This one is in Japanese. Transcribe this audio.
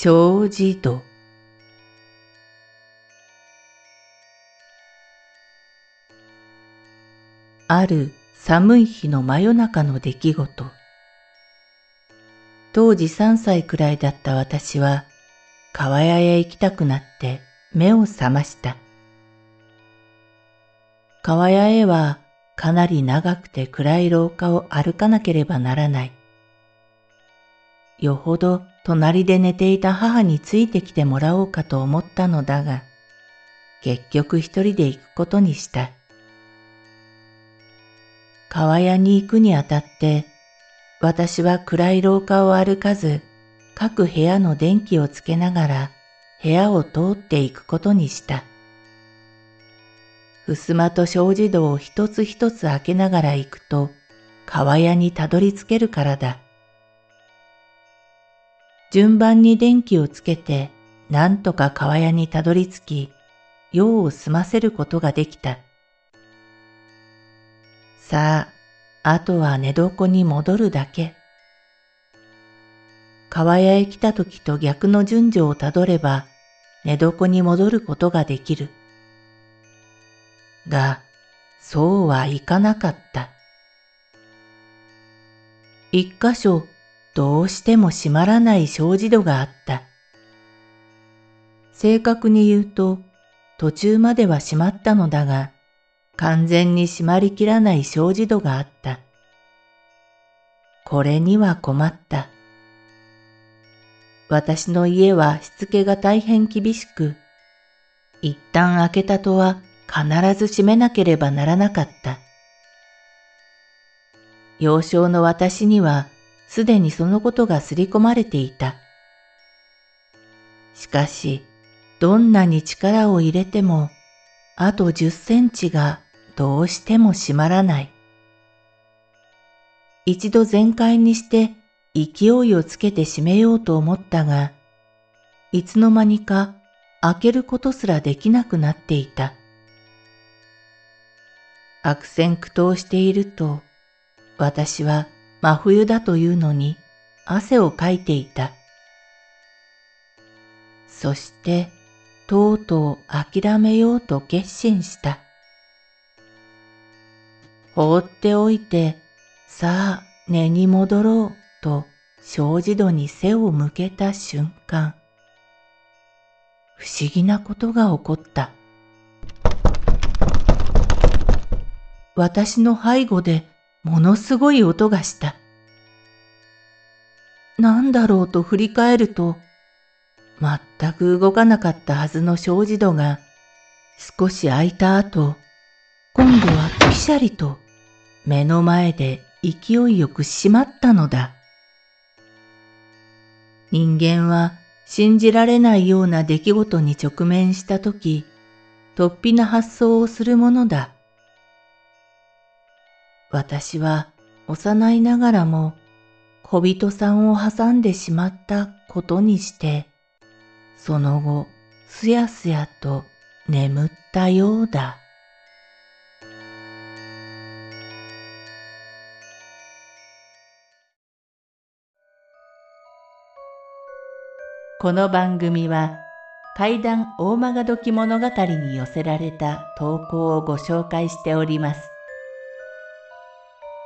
障子戸ある寒い日の真夜中の出来事。当時3歳くらいだった私は川屋へ行きたくなって目を覚ました。川屋へはかなり長くて暗い廊下を歩かなければならない。よほど隣で寝ていた母についてきてもらおうかと思ったのだが、結局一人で行くことにした。川屋に行くにあたって、私は暗い廊下を歩かず、各部屋の電気をつけながら部屋を通っていくことにした。襖と障子戸を一つ一つ開けながら行くと、川屋にたどり着けるからだ。順番に電気をつけて、なんとか川屋にたどり着き、用を済ませることができた。さあ、あとは寝床に戻るだけ。川屋へ来た時と逆の順序をたどれば、寝床に戻ることができる。が、そうはいかなかった。一箇所どうしても閉まらない障子戸があった。正確に言うと、途中までは閉まったのだが、完全に閉まりきらない障子戸があった。これには困った。私の家はしつけが大変厳しく、一旦開けた戸は必ず閉めなければならなかった。幼少の私にはすでにそのことがすり込まれていた。しかし、どんなに力を入れても、あと10センチがどうしても閉まらない。一度全開にして勢いをつけて閉めようと思ったが、いつの間にか開けることすらできなくなっていた。悪戦苦闘していると、私は真冬だというのに汗をかいていた。そしてとうとう諦めようと決心した。放っておいて、さあ寝に戻ろうと障子戸に背を向けた瞬間、不思議なことが起こった。私の背後でものすごい音がした。何だろうと振り返ると、全く動かなかったはずの障子戸が少し開いた後、今度はピシャリと目の前で勢いよく閉まったのだ。人間は信じられないような出来事に直面したとき、突飛な発想をするものだ。私は幼いながらも小人さんを挟んでしまったことにして、その後すやすやと眠ったようだ。この番組は怪談大曲時物語に寄せられた投稿をご紹介しております。